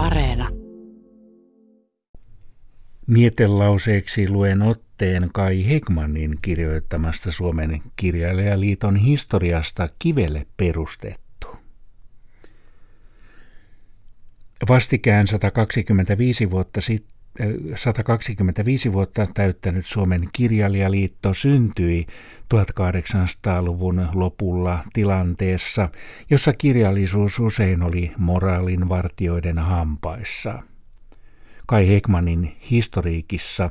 Areena. Mietelauseeksi luen otteen Kai Hegmanin kirjoittamasta Suomen kirjailijaliiton historiasta kivelle perustettu. Vastikään 125 vuotta sitten 125 vuotta täyttänyt Suomen kirjailijaliitto syntyi 1800-luvun lopulla tilanteessa, jossa kirjallisuus usein oli moraalin vartioiden hampaissa. Kai Hekmanin historiikissa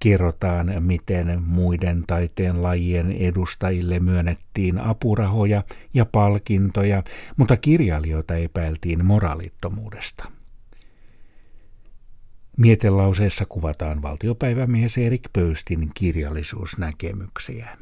kerrotaan, miten muiden taiteen lajien edustajille myönnettiin apurahoja ja palkintoja, mutta kirjailijoita epäiltiin moraalittomuudesta. Mietelauseessa kuvataan valtiopäivämies Erik Pöystin kirjallisuusnäkemyksiä.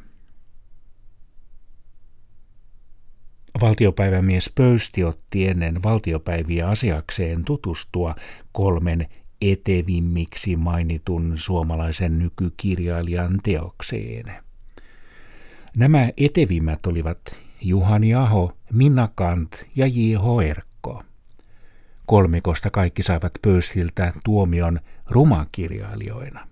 Valtiopäivämies Pöysti otti ennen valtiopäiviä asiakseen tutustua kolmen etevimmiksi mainitun suomalaisen nykykirjailijan teokseen. Nämä etevimmät olivat Juhani Aho, Minna Kant ja J.H. Erkko. Kolmikosta kaikki saivat Pöystiltä tuomion rumakirjailijoina.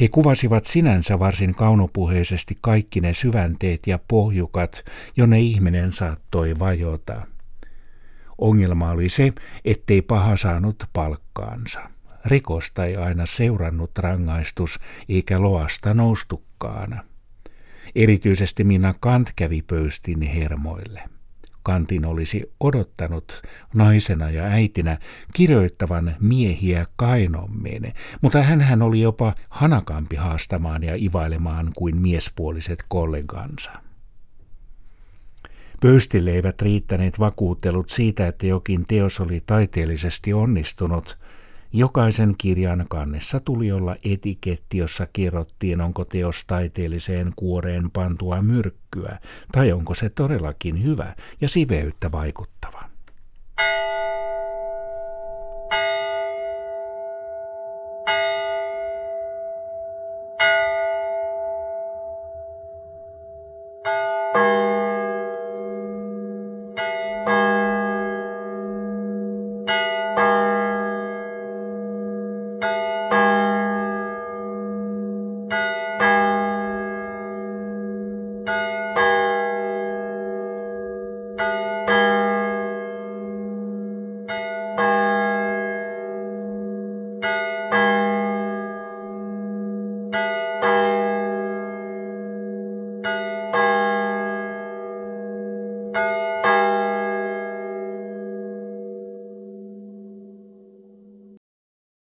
He kuvasivat sinänsä varsin kaunopuheisesti kaikki ne syvänteet ja pohjukat, jonne ihminen saattoi vajota. Ongelma oli se, ettei paha saanut palkkaansa. Rikosta ei aina seurannut rangaistus, eikä loasta noustukaan. Erityisesti Minna Kant kävi pöystin hermoille. Kantin olisi odottanut naisena ja äitinä kirjoittavan miehiä kainommin, mutta hän oli jopa hanakampi haastamaan ja ivailemaan kuin miespuoliset kollegansa. Pöystille eivät riittäneet vakuuttelut siitä, että jokin teos oli taiteellisesti onnistunut – Jokaisen kirjan kannessa tuli olla etiketti, jossa kerrottiin, onko teos taiteelliseen kuoreen pantua myrkkyä, tai onko se todellakin hyvä ja siveyttä vaikuttava.